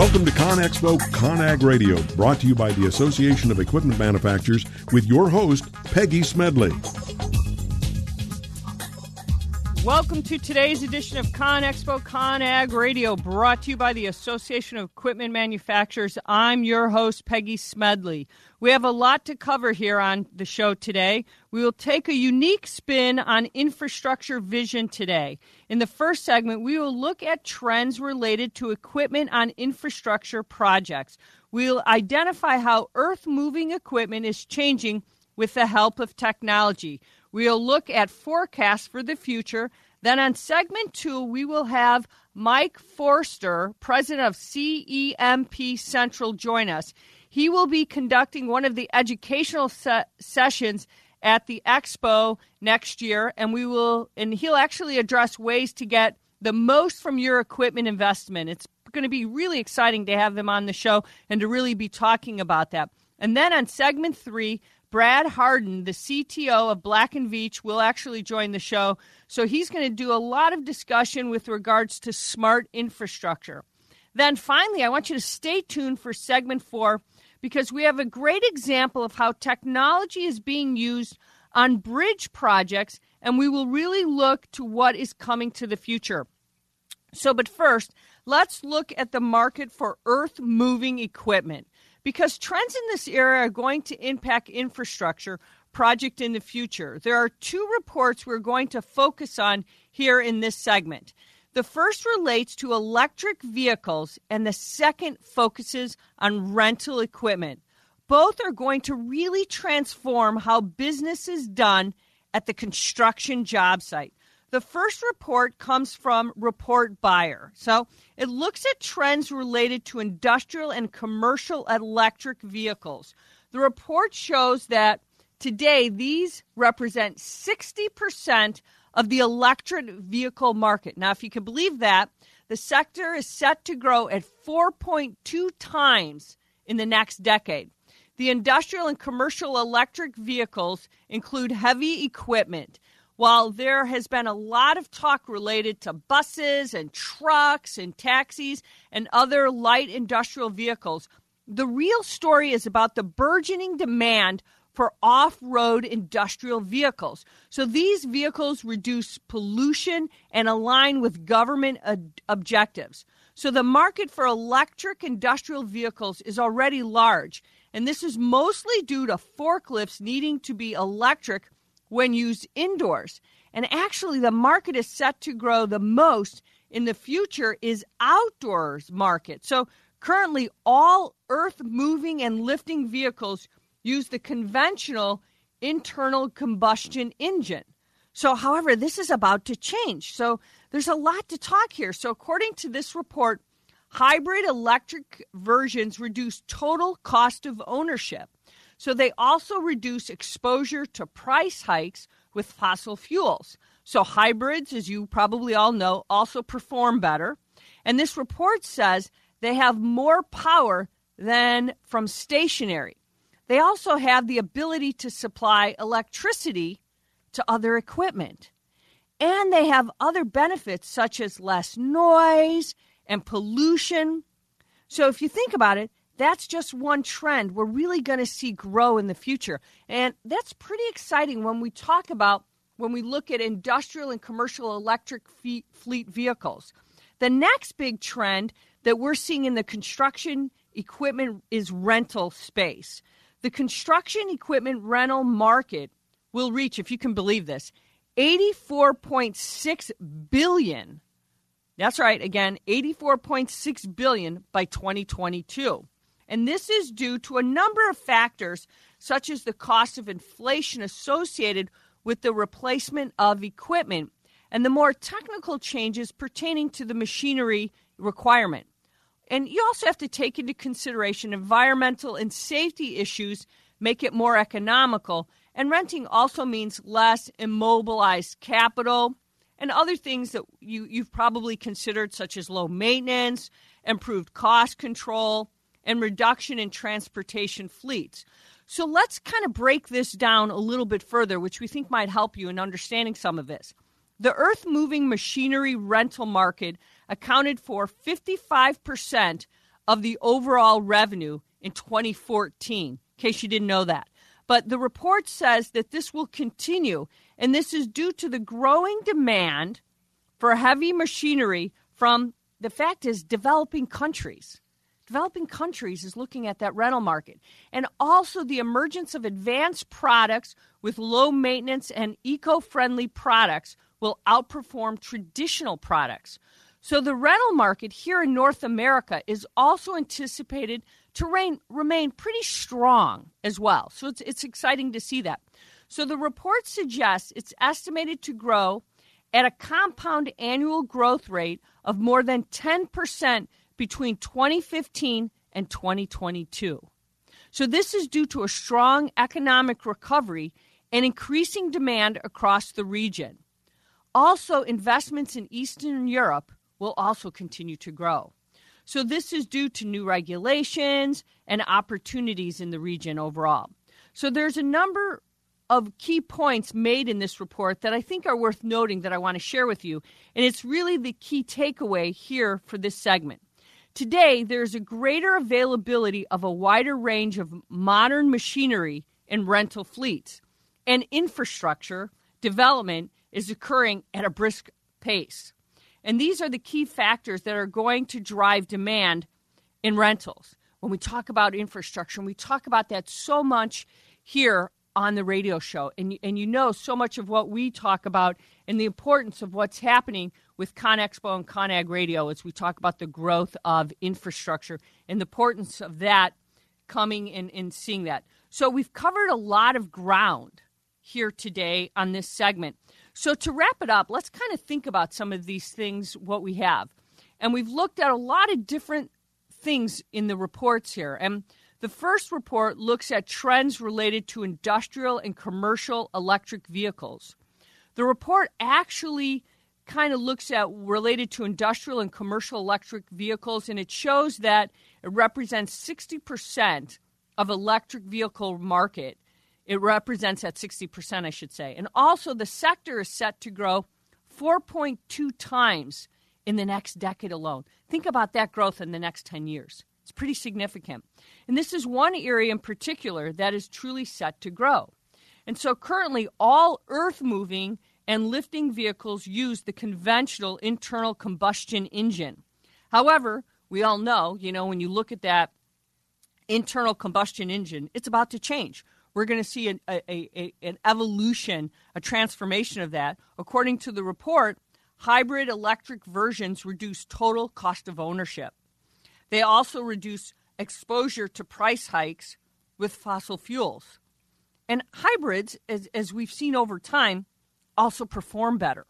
Welcome to ConExpo ConAg Radio, brought to you by the Association of Equipment Manufacturers with your host, Peggy Smedley. Welcome to today's edition of ConExpo ConAg Radio, brought to you by the Association of Equipment Manufacturers. I'm your host, Peggy Smedley. We have a lot to cover here on the show today. We will take a unique spin on infrastructure vision today. In the first segment, we will look at trends related to equipment on infrastructure projects. We'll identify how earth moving equipment is changing with the help of technology. We'll look at forecasts for the future. Then on segment two, we will have Mike Vorster, president of CEMP Central, join us. He will be conducting one of the educational se- sessions at the expo next year, and we will, and he'll actually address ways to get the most from your equipment investment. It's going to be really exciting to have him on the show and to really be talking about that. And then on segment three, Brad Hardin, the CTO of Black and Veatch, will actually join the show. So he's going to do a lot of discussion with regards to smart infrastructure. Then finally, I want you to stay tuned for segment four because we have a great example of how technology is being used on bridge projects, and we will really look to what is coming to the future. So, but first, let's look at the market for earth moving equipment because trends in this area are going to impact infrastructure project in the future. There are two reports we're going to focus on here in this segment. The first relates to electric vehicles, and the second focuses on rental equipment. Both are going to really transform how business is done at the construction job site. The first report comes from Report Buyer. So it looks at trends related to industrial and commercial electric vehicles. The report shows that today these represent 60% of the electric vehicle market. Now, if you can believe that, the sector is set to grow at 4.2 times in the next decade. The industrial and commercial electric vehicles include heavy equipment. While there has been a lot of talk related to buses and trucks and taxis and other light industrial vehicles, the real story is about the burgeoning demand for off road industrial vehicles. So these vehicles reduce pollution and align with government ad- objectives. So the market for electric industrial vehicles is already large, and this is mostly due to forklifts needing to be electric when used indoors. And actually, the market is set to grow the most in the future is outdoors market. So currently, all earth moving and lifting vehicles use the conventional internal combustion engine. So, however, this is about to change. So, there's a lot to talk here. So, according to this report, hybrid electric versions reduce total cost of ownership. So, they also reduce exposure to price hikes with fossil fuels. So, hybrids, as you probably all know, also perform better. And this report says they have more power than from stationary. They also have the ability to supply electricity to other equipment. And they have other benefits such as less noise and pollution. So if you think about it, that's just one trend we're really going to see grow in the future. And that's pretty exciting when we talk about when we look at industrial and commercial electric fleet vehicles. The next big trend that we're seeing in the construction equipment is rental space. The construction equipment rental market will reach, if you can believe this, 84.6 billion. That's right, again, 84.6 billion by 2022. And this is due to a number of factors such as the cost of inflation associated with the replacement of equipment and the more technical changes pertaining to the machinery requirement. And you also have to take into consideration environmental and safety issues make it more economical. And renting also means less immobilized capital and other things that you, you've probably considered, such as low maintenance, improved cost control, and reduction in transportation fleets. So let's kind of break this down a little bit further, which we think might help you in understanding some of this. The earth moving machinery rental market accounted for 55% of the overall revenue in 2014, in case you didn't know that. But the report says that this will continue, and this is due to the growing demand for heavy machinery from the fact is developing countries. Developing countries is looking at that rental market. And also the emergence of advanced products with low maintenance and eco friendly products will outperform traditional products. So the rental market here in North America is also anticipated to reign, remain pretty strong as well. So it's, it's exciting to see that. So the report suggests it's estimated to grow at a compound annual growth rate of more than 10% between 2015 and 2022. So this is due to a strong economic recovery and increasing demand across the region. Also, investments in Eastern Europe will also continue to grow. So, this is due to new regulations and opportunities in the region overall. So, there's a number of key points made in this report that I think are worth noting that I want to share with you. And it's really the key takeaway here for this segment. Today, there's a greater availability of a wider range of modern machinery and rental fleets, and infrastructure development is occurring at a brisk pace. And these are the key factors that are going to drive demand in rentals. When we talk about infrastructure, and we talk about that so much here on the radio show, and, and you know so much of what we talk about and the importance of what's happening with ConExpo and ConAg Radio as we talk about the growth of infrastructure and the importance of that coming and, and seeing that. So we've covered a lot of ground here today on this segment. So, to wrap it up, let's kind of think about some of these things, what we have. And we've looked at a lot of different things in the reports here. And the first report looks at trends related to industrial and commercial electric vehicles. The report actually kind of looks at related to industrial and commercial electric vehicles, and it shows that it represents 60% of electric vehicle market it represents at 60%, I should say. And also, the sector is set to grow 4.2 times in the next decade alone. Think about that growth in the next 10 years. It's pretty significant. And this is one area in particular that is truly set to grow. And so, currently, all earth moving and lifting vehicles use the conventional internal combustion engine. However, we all know, you know, when you look at that internal combustion engine, it's about to change we're going to see an, a, a, an evolution, a transformation of that. According to the report, hybrid electric versions reduce total cost of ownership. They also reduce exposure to price hikes with fossil fuels. And hybrids, as, as we've seen over time, also perform better.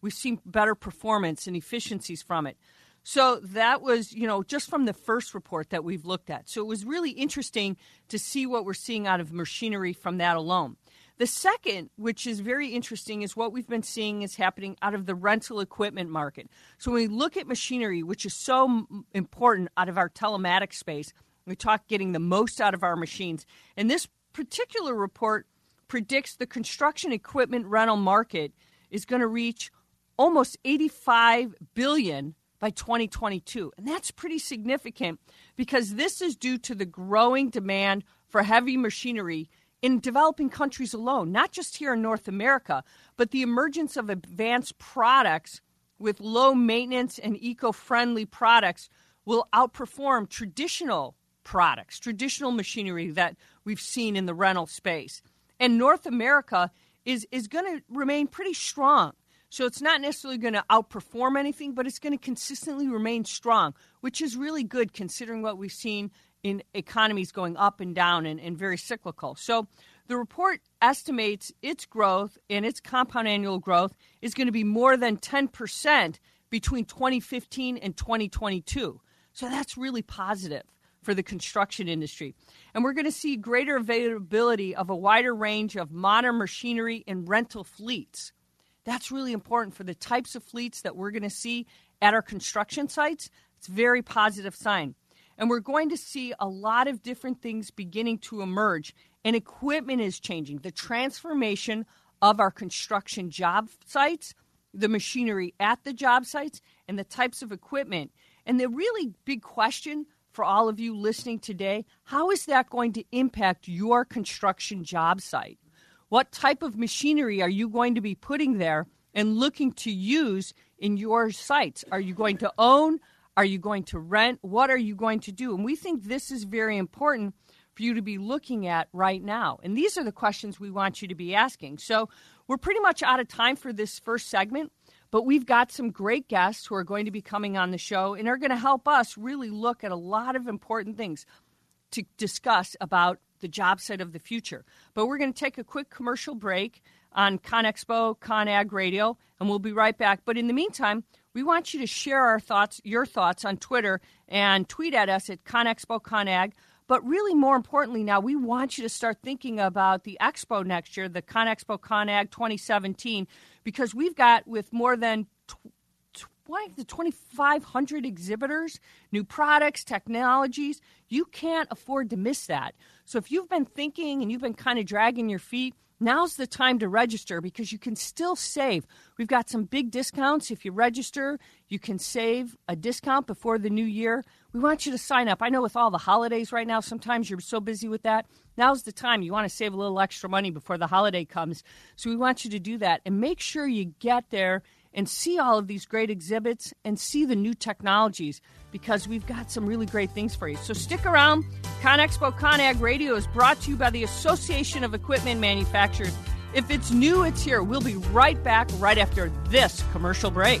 We've seen better performance and efficiencies from it. So that was, you know, just from the first report that we've looked at. So it was really interesting to see what we're seeing out of machinery from that alone. The second, which is very interesting, is what we've been seeing is happening out of the rental equipment market. So when we look at machinery, which is so important out of our telematics space, we talk getting the most out of our machines. And this particular report predicts the construction equipment rental market is going to reach almost 85 billion by 2022. And that's pretty significant because this is due to the growing demand for heavy machinery in developing countries alone, not just here in North America, but the emergence of advanced products with low maintenance and eco friendly products will outperform traditional products, traditional machinery that we've seen in the rental space. And North America is, is going to remain pretty strong so it's not necessarily going to outperform anything, but it's going to consistently remain strong, which is really good considering what we've seen in economies going up and down and, and very cyclical. So the report estimates its growth and its compound annual growth is going to be more than 10% between 2015 and 2022. So that's really positive for the construction industry. And we're going to see greater availability of a wider range of modern machinery and rental fleets. That's really important for the types of fleets that we're going to see at our construction sites. It's a very positive sign. And we're going to see a lot of different things beginning to emerge, and equipment is changing. The transformation of our construction job sites, the machinery at the job sites, and the types of equipment. And the really big question for all of you listening today, how is that going to impact your construction job site? What type of machinery are you going to be putting there and looking to use in your sites? Are you going to own? Are you going to rent? What are you going to do? And we think this is very important for you to be looking at right now. And these are the questions we want you to be asking. So we're pretty much out of time for this first segment. But we've got some great guests who are going to be coming on the show and are going to help us really look at a lot of important things to discuss about the job site of the future. But we're going to take a quick commercial break on ConExpo, ConAg Radio, and we'll be right back. But in the meantime, we want you to share our thoughts, your thoughts on Twitter and tweet at us at ConExpo, ConAg. But really, more importantly, now we want you to start thinking about the expo next year, the ConExpo ConAg 2017, because we've got with more than the 2,500 exhibitors, new products, technologies. You can't afford to miss that. So if you've been thinking and you've been kind of dragging your feet, now's the time to register because you can still save. We've got some big discounts. If you register, you can save a discount before the new year. We want you to sign up. I know with all the holidays right now, sometimes you're so busy with that. Now's the time. You want to save a little extra money before the holiday comes. So we want you to do that and make sure you get there and see all of these great exhibits and see the new technologies because we've got some really great things for you. So stick around. ConExpo ConAg Radio is brought to you by the Association of Equipment Manufacturers. If it's new, it's here. We'll be right back right after this commercial break.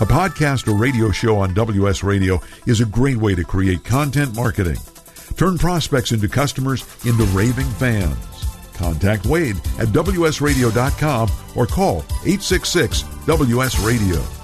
A podcast or radio show on WS Radio is a great way to create content marketing. Turn prospects into customers into raving fans. Contact Wade at WSRadio.com or call 866 WS Radio.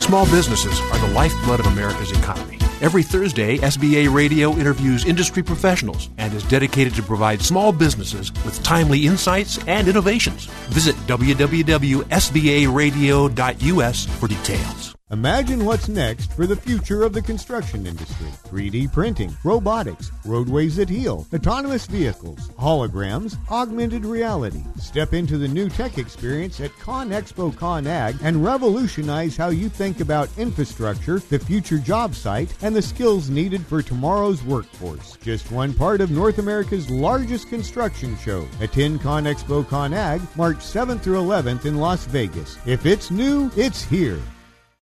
Small businesses are the lifeblood of America's economy. Every Thursday, SBA Radio interviews industry professionals and is dedicated to provide small businesses with timely insights and innovations. Visit www.sbaradio.us for details. Imagine what's next for the future of the construction industry 3D printing, robotics, roadways that heal, autonomous vehicles, holograms, augmented reality. Step into the new tech experience at ConExpo ConAg and revolutionize how you think about infrastructure, the future job site, and the skills needed for tomorrow's workforce. Just one part of North America's largest construction show. Attend ConExpo ConAg March 7th through 11th in Las Vegas. If it's new, it's here.